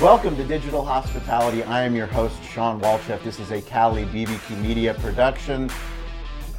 Welcome to Digital Hospitality. I am your host, Shawn Walchef. This is a Cali BBQ Media production.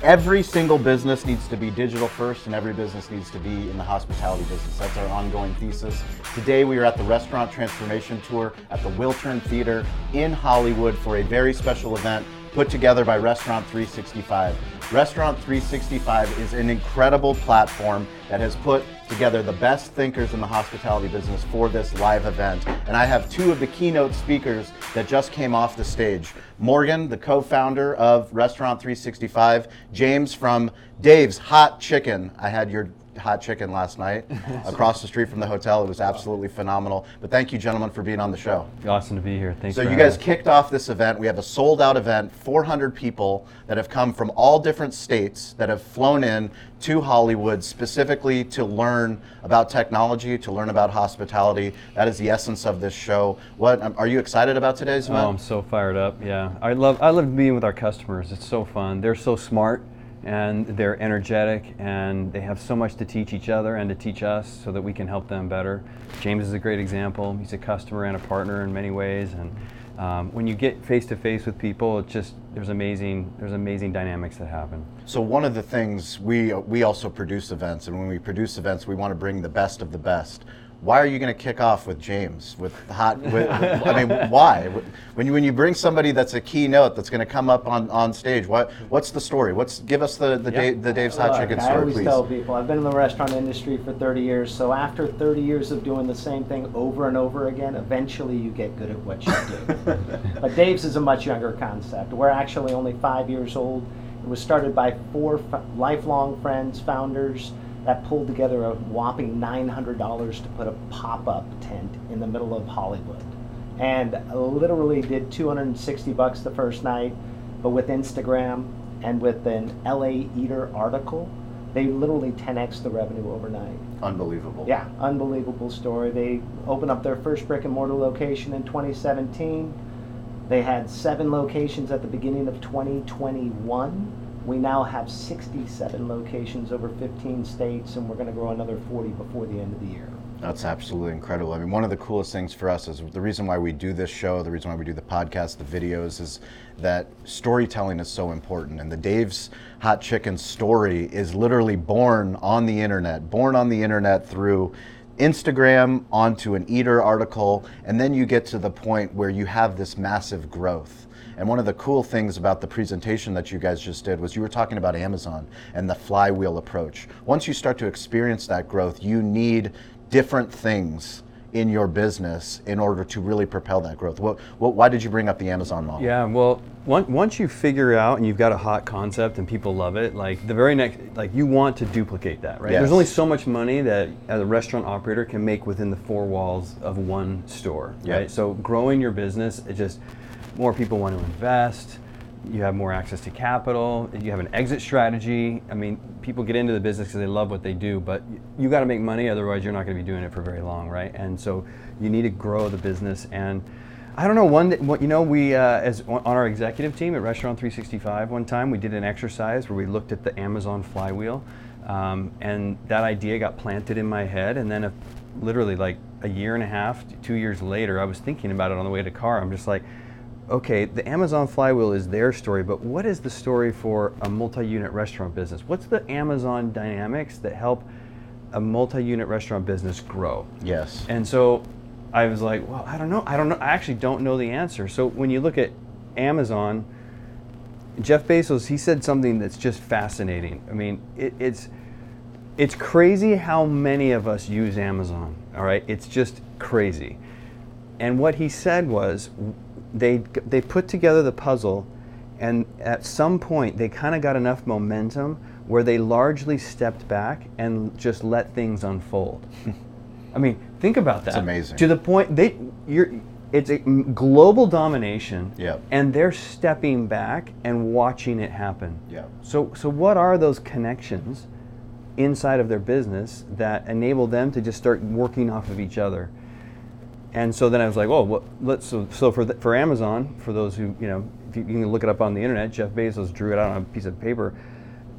Every single business needs to be digital first, and every business needs to be in the hospitality business. That's our ongoing thesis. Today, we are at the Restaurant Transformation Tour at the Wiltern Theater in Hollywood for a very special event put together by Restaurant 365. Restaurant 365 is an incredible platform that has put together the best thinkers in the hospitality business for this live event. And I have two of the keynote speakers that just came off the stage. Morgan, the co-founder of Restaurant 365, James from Dave's Hot Chicken. I had your hot chicken last night across the street from the hotel. It was absolutely phenomenal. But thank you, gentlemen, for being on the show. Awesome to be here. Thanks. So for you guys us. kicked off this event. We have a sold out event, 400 people that have come from all different states that have flown in to Hollywood specifically to learn about technology, to learn about hospitality. That is the essence of this show. What um, are you excited about today's event? Oh, I'm so fired up. Yeah, I love I love being with our customers. It's so fun. They're so smart and they're energetic and they have so much to teach each other and to teach us so that we can help them better. James is a great example. He's a customer and a partner in many ways. And um, when you get face to face with people, it's just there's amazing there's amazing dynamics that happen. So one of the things we we also produce events, and when we produce events, we want to bring the best of the best. Why are you going to kick off with James with hot? With, I mean, why? When you when you bring somebody that's a keynote that's going to come up on, on stage, what what's the story? What's give us the the, Yeah. Dave, the Dave's Hot Look, Chicken story, I always please. tell people I've been in the restaurant industry for 30 years. So after 30 years of doing the same thing over and over again, eventually you get good at what you do. but Dave's is a much younger concept. We're actually only five years old. It was started by four f- lifelong friends, founders that pulled together a whopping $900 to put a pop-up tent in the middle of Hollywood, and literally did 260 bucks the first night. But with Instagram and with an LA Eater article, they literally 10x the revenue overnight. Unbelievable. Yeah, unbelievable story. They opened up their first brick and mortar location in 2017. They had seven locations at the beginning of 2021. We now have 67 locations over 15 states, and we're going to grow another 40 before the end of the year. That's absolutely incredible. I mean, one of the coolest things for us is the reason why we do this show, the reason why we do the podcast, the videos, is that storytelling is so important. And the Dave's Hot Chicken story is literally born on the internet, born on the internet through Instagram onto an Eater article, and then you get to the point where you have this massive growth. And one of the cool things about the presentation that you guys just did was you were talking about Amazon and the flywheel approach. Once you start to experience that growth, you need different things in your business in order to really propel that growth. What, what, why did you bring up the Amazon model? Yeah, well, once once you figure out and you've got a hot concept and people love it, like the very next, like you want to duplicate that, right? Yes. There's only so much money that as a restaurant operator can make within the four walls of one store, Yeah. right? So growing your business, it just more people want to invest. You have more access to capital. You have an exit strategy. I mean, people get into the business because they love what they do, but you got to make money, otherwise you're not going to be doing it for very long, right? And so you need to grow the business and. I don't know. One, what- you know, we uh, as on our executive team at Restaurant 365, one time we did an exercise where we looked at the Amazon flywheel, um, and that idea got planted in my head. And then, a, literally, like a year and a half, two years later, I was thinking about it on the way to car. I'm just like, okay, the Amazon flywheel is their story, but what is the story for a multi-unit restaurant business? What's the Amazon dynamics that help a multi-unit restaurant business grow? Yes. And so I was like, well, I don't know. I don't know. I actually don't know the answer. So when you look at Amazon, Jeff Bezos, he said something that's just fascinating. I mean, it, it's it's crazy how many of us use Amazon. All right, it's just crazy. And what he said was, they they put together the puzzle, and at some point they kind of got enough momentum where they largely stepped back and just let things unfold. I mean, think about that. It's amazing. To the point they you're it's a global domination. Yep. And they're stepping back and watching it happen. Yep. So so what are those connections inside of their business that enable them to just start working off of each other? And so then I was like, oh, what, let's so, so for the, for Amazon, for those who you know, if you, you can look it up on the internet, Jeff Bezos drew it out on a piece of paper.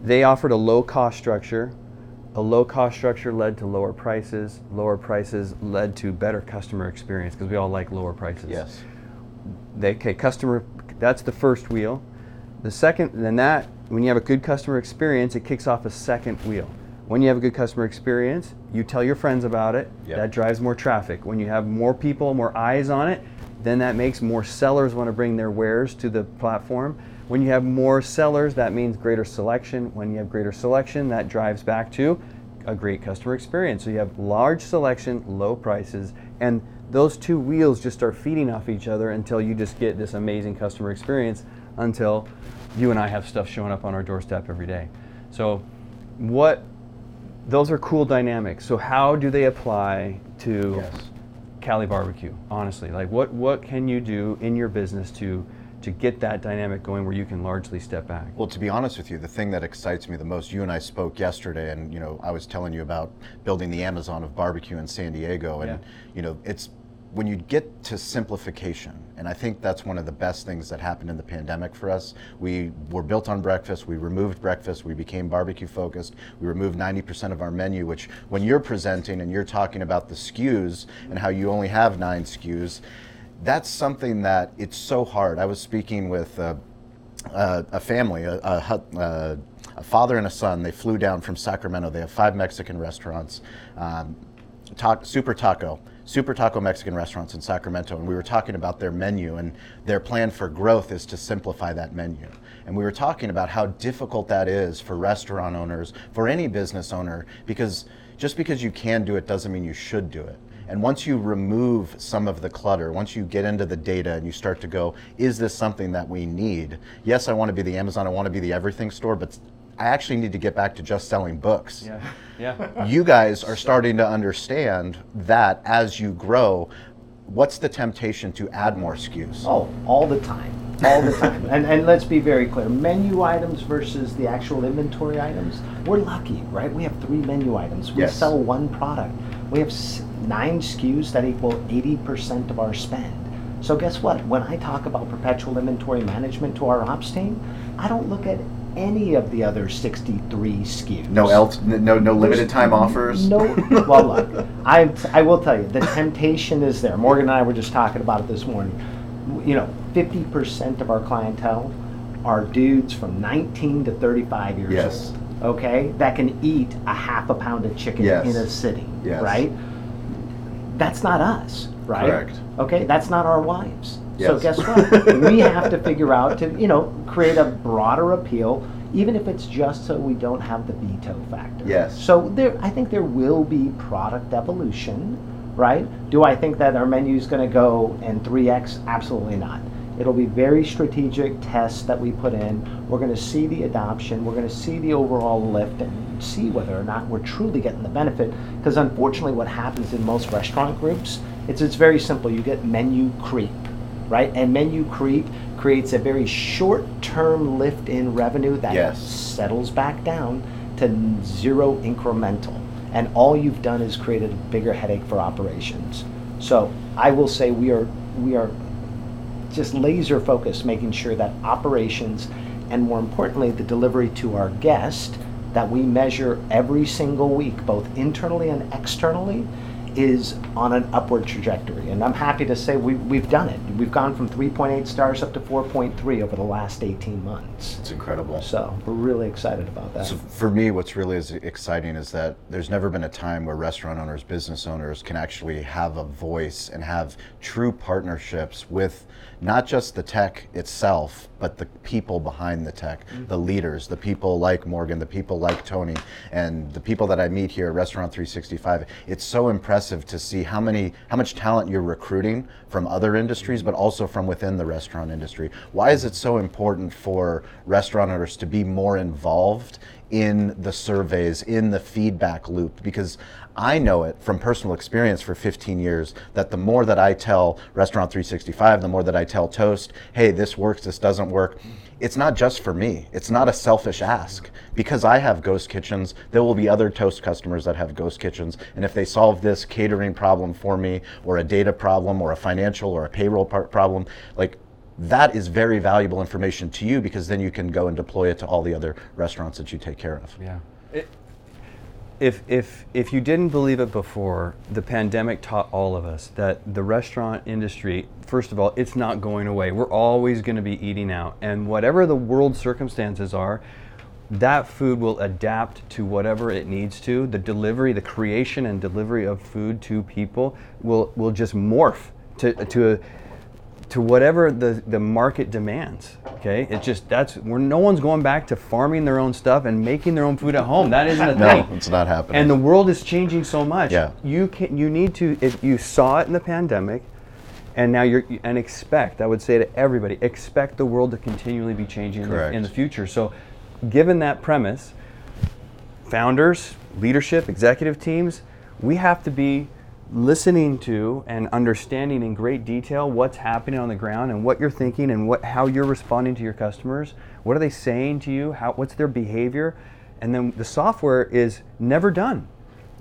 They offered a low cost structure, a low cost structure led to lower prices. Lower prices led to better customer experience because we all like lower prices. Yes. They, okay, customer, that's the first wheel. The second, then that, when you have a good customer experience, it kicks off a second wheel. When you have a good customer experience, you tell your friends about it. Yep. That drives more traffic. When you have more people, more eyes on it, then that makes more sellers want to bring their wares to the platform. When you have more sellers, that means greater selection. When you have greater selection, that drives back to a great customer experience. So you have large selection, low prices, and those two wheels just start feeding off each other until you just get this amazing customer experience until you and I have stuff showing up on our doorstep every day. So what those are cool dynamics. So how do they apply to Yes. Cali barbecue? Honestly, like what what can you do in your business to to get that dynamic going where you can largely step back? Well, to be honest with you, the thing that excites me the most, you and I spoke yesterday, and you know, I was telling you about building the Amazon of barbecue in San Diego, and Yeah. you know, it's when you get to simplification, and I think that's one of the best things that happened in the pandemic for us. We were built on breakfast. We removed breakfast. We became barbecue focused. We removed 90% of our menu, which when you're presenting and you're talking about the SKUs and how you only have nine SKUs, that's something that it's so hard. I was speaking with. Uh, uh, a family, a, a, hu- uh, a father and a son. They flew down from Sacramento. They have five Mexican restaurants, um, ta- Super Taco, Super Taco Mexican restaurants in Sacramento. And we were talking about their menu, and their plan for growth is to simplify that menu. And we were talking about how difficult that is for restaurant owners, for any business owner, because just because you can do it doesn't mean you should do it. And once you remove some of the clutter, once you get into the data and you start to go, is this something that we need? Yes, I want to be the Amazon, I want to be the everything store, but I actually need to get back to just selling books. Yeah. Yeah. You guys are starting to understand that as you grow, what's the temptation to add more SKUs? Oh, all the time, all the time. and and let's be very clear: menu items versus the actual inventory items. We're lucky, right? We have three menu items. We Yes. sell one product. We have nine SKUs that equal 80% of our spend. So guess what? When I talk about perpetual inventory management to our ops team, I don't look at any of the other 63 SKUs. No else, no no limited time offers. No. Well, look, I I will tell you, the temptation is there. Morgan and I were just talking about it this morning. You know, 50% of our clientele are dudes from 19 to 35 years Yes. old. Okay, that can eat a half a pound of chicken Yes. in a sitting. Yes. Right. That's not us, right? Correct. Okay, that's not our wives. So guess what? we have to figure out to you know create a broader appeal, even if it's just so we don't have the veto factor. Yes. So there, I think there will be product evolution, right? Do I think that our menu is going to go in 3x? Absolutely not. It'll be very strategic tests that we put in. We're going to see the adoption. We're going to see the overall lift and see whether or not we're truly getting the benefit. Because unfortunately, what happens in most restaurant groups, it's it's very simple. You get menu creep, right? And menu creep creates a very short-term lift in revenue that Yes. settles back down to zero incremental. And all you've done is created a bigger headache for operations. So I will say we are we are just laser focused making sure that operations and more importantly the delivery to our guest that we measure every single week both internally and externally is on an upward trajectory. And i'm happy to say we, we've done it. We've gone from 3.8 stars up to 4.3 over the last 18 months. It's incredible. so we're really excited about that. So for me, what's really is exciting is that there's never been a time where restaurant owners, business owners can actually have a voice and have true partnerships with not just the tech itself, but the people behind the tech, mm-hmm. the leaders, the people like Morgan, the people like Tony, and the people that I meet here at Restaurant 365. It's so impressive to see how many, how much talent you're recruiting from other industries, but also from within the restaurant industry. Why is it so important for restaurant owners to be more involved in the surveys, in the feedback loop? Because I know it from personal experience for 15 years that the more that I tell Restaurant 365, the more that I tell Toast, hey, this works, this doesn't work, it's not just for me. It's not a selfish ask. Because I have ghost kitchens, there will be other Toast customers that have ghost kitchens. And if they solve this catering problem for me, or a data problem, or a financial or a payroll problem, like that is very valuable information to you because then you can go and deploy it to all the other restaurants that you take care of. Yeah. It, if if if you didn't believe it before, the pandemic taught all of us that the restaurant industry, first of all, it's not going away. We're always going to be eating out, and whatever the world circumstances are, that food will adapt to whatever it needs to. The delivery, the creation and delivery of food to people will will just morph to to a, to whatever the, the market demands. Okay, it's just that's where no one's going back to farming their own stuff and making their own food at home. That isn't a No, thing. it's not happening. And the world is changing so much. Yeah. You can you need to if you saw it in the pandemic, and now you're and expect. I would say to everybody, expect the world to continually be changing in the, in the future. So, given that premise, founders, leadership, executive teams, we have to be listening to and understanding in great detail what's happening on the ground and what you're thinking and what how you're responding to your customers. What are they saying to you? How what's their behavior? And then the software is never done.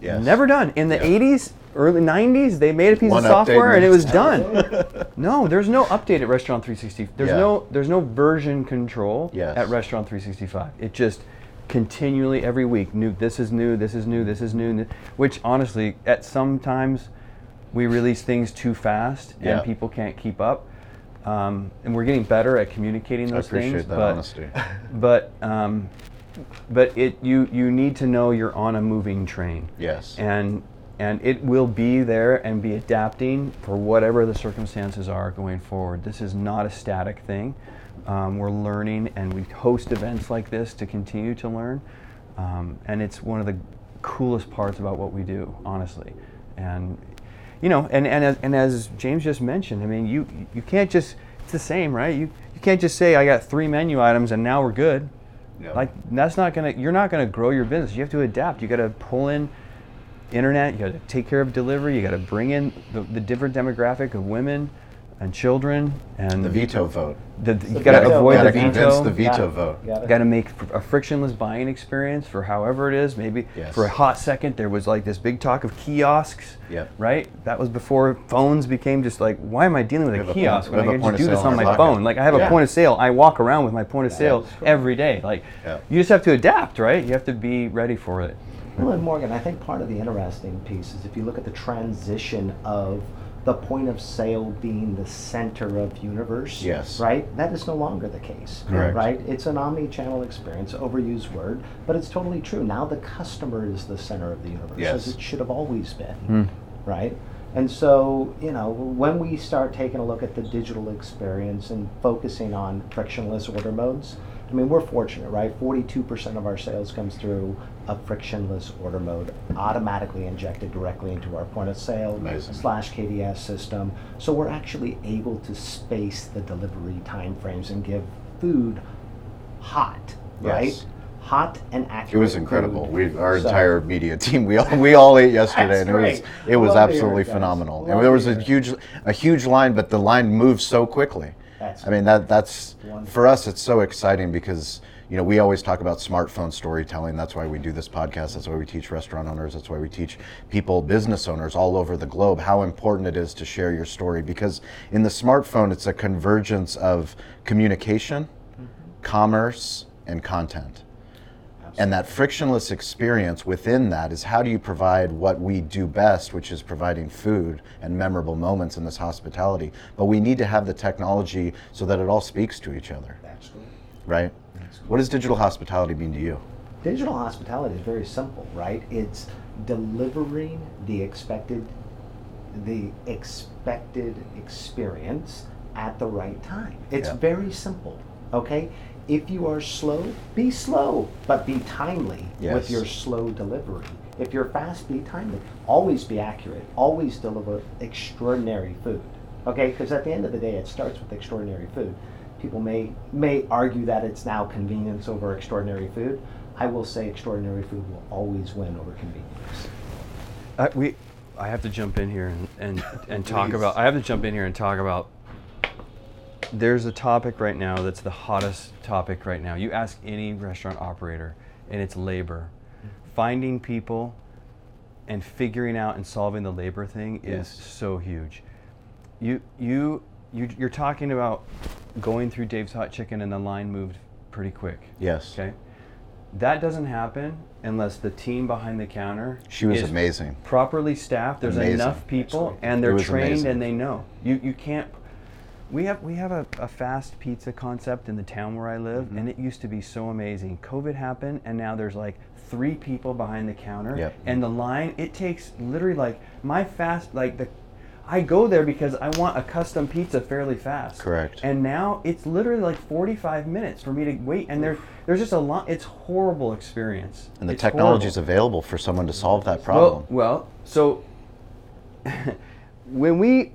Yes. Never done. In the Yeah. 80s, early 90s, they made a piece One of software and it was done. no, there's no update at Restaurant 360. There's Yeah. no there's no version control Yes. at Restaurant 365. It just continually every week new this is new, this is new, this is new, which honestly at sometimes we release things too fast and Yeah. people can't keep up. Um, and we're getting better at communicating those I appreciate things. that but, honesty. But um, but it you you need to know you're on a moving train Yes. and and it will be there and be adapting for whatever the circumstances are going forward. This is not a static thing. Um, we're learning, and we host events like this to continue to learn. Um, and it's one of the coolest parts about what we do, honestly. And you know, and and as, and as James just mentioned, I mean, you you can't just it's the same, right? You you can't just say I got three menu items and now we're good. Yeah. Like that's not gonna you're not gonna grow your business. You have to adapt. You got to pull in internet. You got to take care of delivery. You got to bring in the, the different demographic of women and children and the veto vote. The, The you got to veto avoid Gotta the convince veto. the veto Yeah. vote. Yeah. Got to make a frictionless buying experience for however it is. Maybe Yes. for a hot second there was like this big talk of kiosks. Yep. Right. That was before phones became just like, why am I dealing with We a have a point- kiosk we when have I a can just do this sale on my pocket. phone? Like I have Yeah. a point of sale. I walk around with my point of sale that's every day. Like Yeah. you just have to adapt, right? You have to be ready for it. Well, and Morgan, I think part of the interesting piece is if you look at the transition of the point of sale being the center of universe. Yes. Right? That is no longer the case. Correct. Right? It's an omni-channel experience, overused word, but it's totally true. Now the customer is the center of the universe, Yes. as it should have always been. Hmm. Right? And so, you know, when we start taking a look at the digital experience and focusing on frictionless order modes, I mean, we're fortunate, right? 42% of our sales comes through a frictionless order mode, automatically injected directly into our point of sale Amazing. slash KDS system. So we're actually able to space the delivery timeframes and give food hot, right? Hot and accurate. It was incredible. food. We, our So- entire media team, we all, we all ate yesterday, and it was it was Love absolutely it, phenomenal. Love And there was a huge a huge line, but the line moved so quickly. That's I mean that that's Wonderful. for us. It's so exciting because you know we always talk about smartphone storytelling. That's why we do this podcast. That's why we teach restaurant owners. That's why we teach people, business owners all over the globe, how important it is to share your story. Because in the smartphone, it's a convergence of communication, commerce, and content. And that frictionless experience within that is how do you provide what we do best, which is providing food and memorable moments in this hospitality. But we need to have the technology so that it all speaks to each other, Absolutely. Right? What does digital hospitality mean to you? Digital hospitality is very simple, right? It's delivering the expected the expected experience at the right time. It's Yeah. very simple, okay? If you are slow, be slow, but be timely Yes. with your slow delivery. If you're fast, be timely. Always be accurate. Always deliver extraordinary food. Okay? Because at the end of the day, it starts with extraordinary food. People may may argue that it's now convenience over extraordinary food. I will say extraordinary food will always win over convenience. Uh, we, I have to jump in here and, and, and talk about. I have to jump in here and talk about. There's a topic right now that's the hottest topic right now. You ask any restaurant operator, and it's labor. Finding people and figuring out and solving the labor thing is Yes. so huge. You you you you're talking about going through Dave's Hot Chicken and the line moved pretty quick. Yes. Okay. that doesn't happen unless the team behind the counter She was is amazing. properly staffed. There's Amazing. enough people, and they're trained amazing. and they know. You you can't. We have we have a, a fast pizza concept in the town where I live, Mm-hmm. and it used to be so amazing. COVID happened, and now there's like three people behind the counter, Yep. and the line. It takes literally like my fast like the. I go there because I want a custom pizza fairly fast. Correct. And now it's literally like 45 minutes for me to wait, and there, there's just a lot. It's horrible experience. And the It's technology is available for someone to solve that problem. Well, well, so when we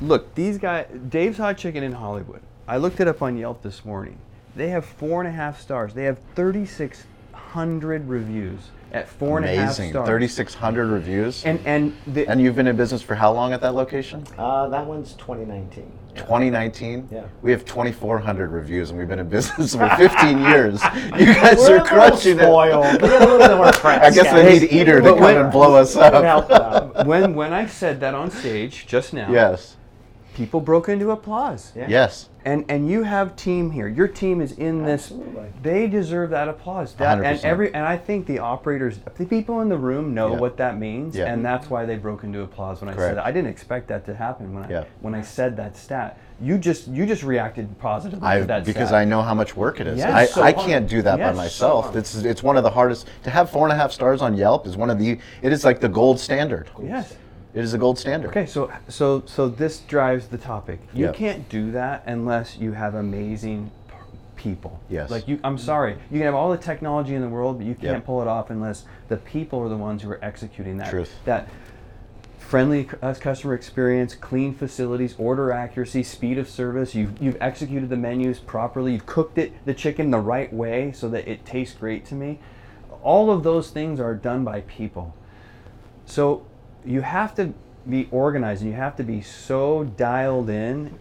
look, these guys, Dave's Hot Chicken in Hollywood. I looked it up on Yelp this morning. They have four and a half stars. They have 3,600 reviews at four and a half Amazing. stars. 3,600 reviews. And and the, And you've been in business for how long at that location? Uh, that one's 2019. 2019. Yeah. We have 2,400 reviews, and we've been in business for 15 years. You guys We're are a little crushing spoiled. it. We get a little more. I guess guys. we need Eater to But come when- and blow us Couldn't help up. when when I said that on stage just now, Yes. People broke into applause. Yeah. Yes. And and you have team here. Your team is in this. Absolutely. They deserve that applause. That, and 100%. and every and I think the operators, the people in the room know Yeah. what that means, Yeah. and that's why they broke into applause when I said that. I didn't expect that to happen when I when I said that stat. You just you just reacted positively I, to that because stat. I know how much work it is. Yes, I, so I can't do that Yes, by myself. hard. it's it's one of the hardest to have four and a half stars on Yelp is one of the it is like the gold standard. Yes. It is a gold standard. Okay, so so so this drives the topic. You Yep. can't do that unless you have amazing p- people. Yes. Like you, I'm sorry, you can have all the technology in the world, but you can't Yep. pull it off unless the people are the ones who are executing that. Truth. That friendly uh, customer experience, clean facilities, order accuracy, speed of service. You've you've executed the menus properly. You've cooked it the chicken the right way so that it tastes great to me. All of those things are done by people. So you have to be organized and you have to be so dialed in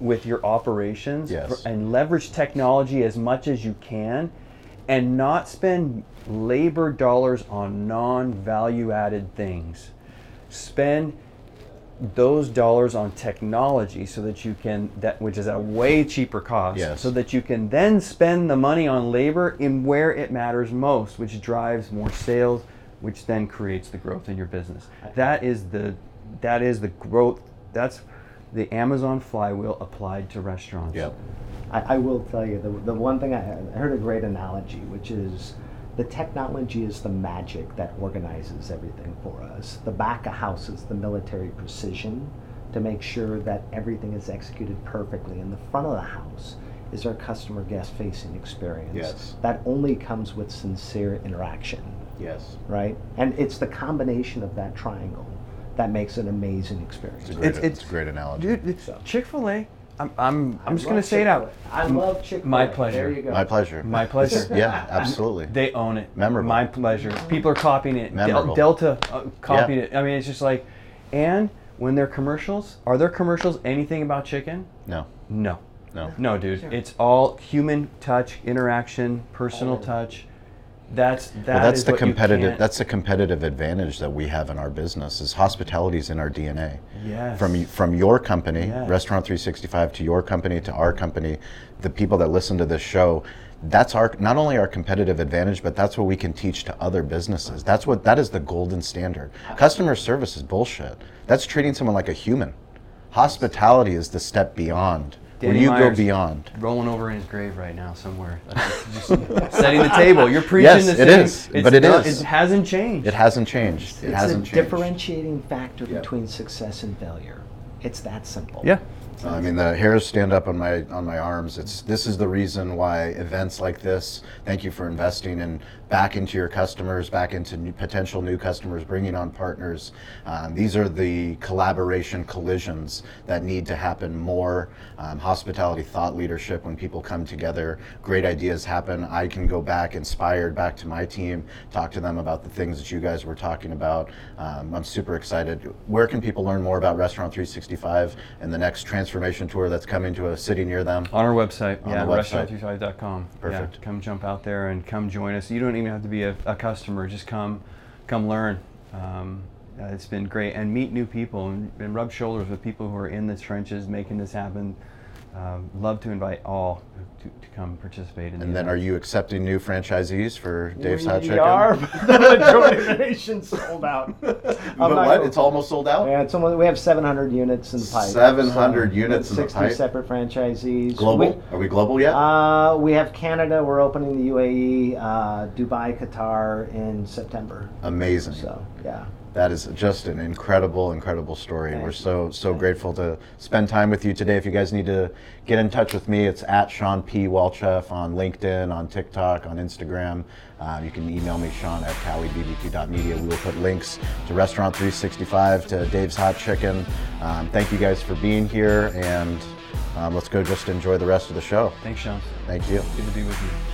with your operations Yes. for- and leverage technology as much as you can and not spend labor dollars on non-value added things. Spend those dollars on technology so that you can that which is at a way cheaper cost Yes. so that you can then spend the money on labor in where it matters most which drives more sales which then creates the growth in your business that is the that is the growth that's the amazon flywheel applied to restaurants Yep. I, I will tell you, the, the one thing I, I heard a great analogy, which is the technology is the magic that organizes everything for us. The back of house is the military precision to make sure that everything is executed perfectly. And the front of the house is our customer guest facing experience. Yes. That only comes with sincere interaction, Yes. right? And it's the combination of that triangle that makes an amazing experience. It's a great, It's- it's, it's- a great analogy. dude So. chick-fil-a i'm i'm, I I'm just going to say it out Chick-fil-A. I love Chick-fil-A. my pleasure There you go. My pleasure. My pleasure. Yeah, absolutely. They own it. Memorable. My pleasure. People are copying it. Del- Memorable. Delta uh, copied Yeah. it. I mean, it's just like, and when their commercials, are their commercials anything about chicken? no, No. no. No, dude. It's all human touch, interaction, personal All in. touch. That's that well, that's is the competitive. That's the competitive advantage that we have in our business. Is hospitality is in our DNA. Yes. From from your company, Yes. Restaurant 365, to your company, to our company, the people that listen to this show. That's our not only our competitive advantage, but that's what we can teach to other businesses. That's what that is the golden standard. Customer service is bullshit. That's treating someone like a human. Hospitality is the step beyond. Danny where you Meyer's go beyond. rolling over in his grave right now somewhere. Just setting the table. You're preaching Yes, the same. is, It's but it not- is. It hasn't changed. It hasn't changed. It it's hasn't a changed. differentiating factor Yeah. between success and failure. It's that simple. Yeah. Uh, I mean, the hairs stand up on my on my arms. It's this is the reason why events like this. Thank you for investing in back into your customers, back into new, potential new customers, bringing on partners. Um, these are the collaboration collisions that need to happen more. Um, hospitality thought leadership when people come together, great ideas happen. I can go back inspired back to my team, talk to them about the things that you guys were talking about. Um, I'm super excited. Where can people learn more about Restaurant 365 and the next transformation tour that's coming to a city near them? On our website, On yeah, website. restaurant365.com. Perfect. Yeah, come jump out there and come join us. You don't even have to be a, a customer. Just come, come learn. Um, uh, it's been great and meet new people and, and rub shoulders with people who are in the trenches making this happen. Um, love to invite all to, to come participate. In the And then, event. are you accepting new franchisees for Dave's Hot Chicken? we are, but the majority of the nation's sold out. But what? gonna- It's almost sold out. Yeah, it's almost, we have 700 units in the pipe. 700 so units in the 60 separate franchisees. Global? We, Are we global yet? uh, we have Canada. We're opening the UAE, uh, Dubai, Qatar in September. Amazing. So yeah. That is just an incredible, incredible story. Thank We're so so grateful to spend time with you today. If you guys need to get in touch with me, it's at Shawn P. Walchef on LinkedIn, on TikTok, on Instagram. Uh, you can email me, Shawn at CaliBBQ.media. We will put links to Restaurant 365, to Dave's Hot Chicken. Um, thank you guys for being here, and um, let's go just enjoy the rest of the show. Thanks, Shawn. Thank you. Good to be with you.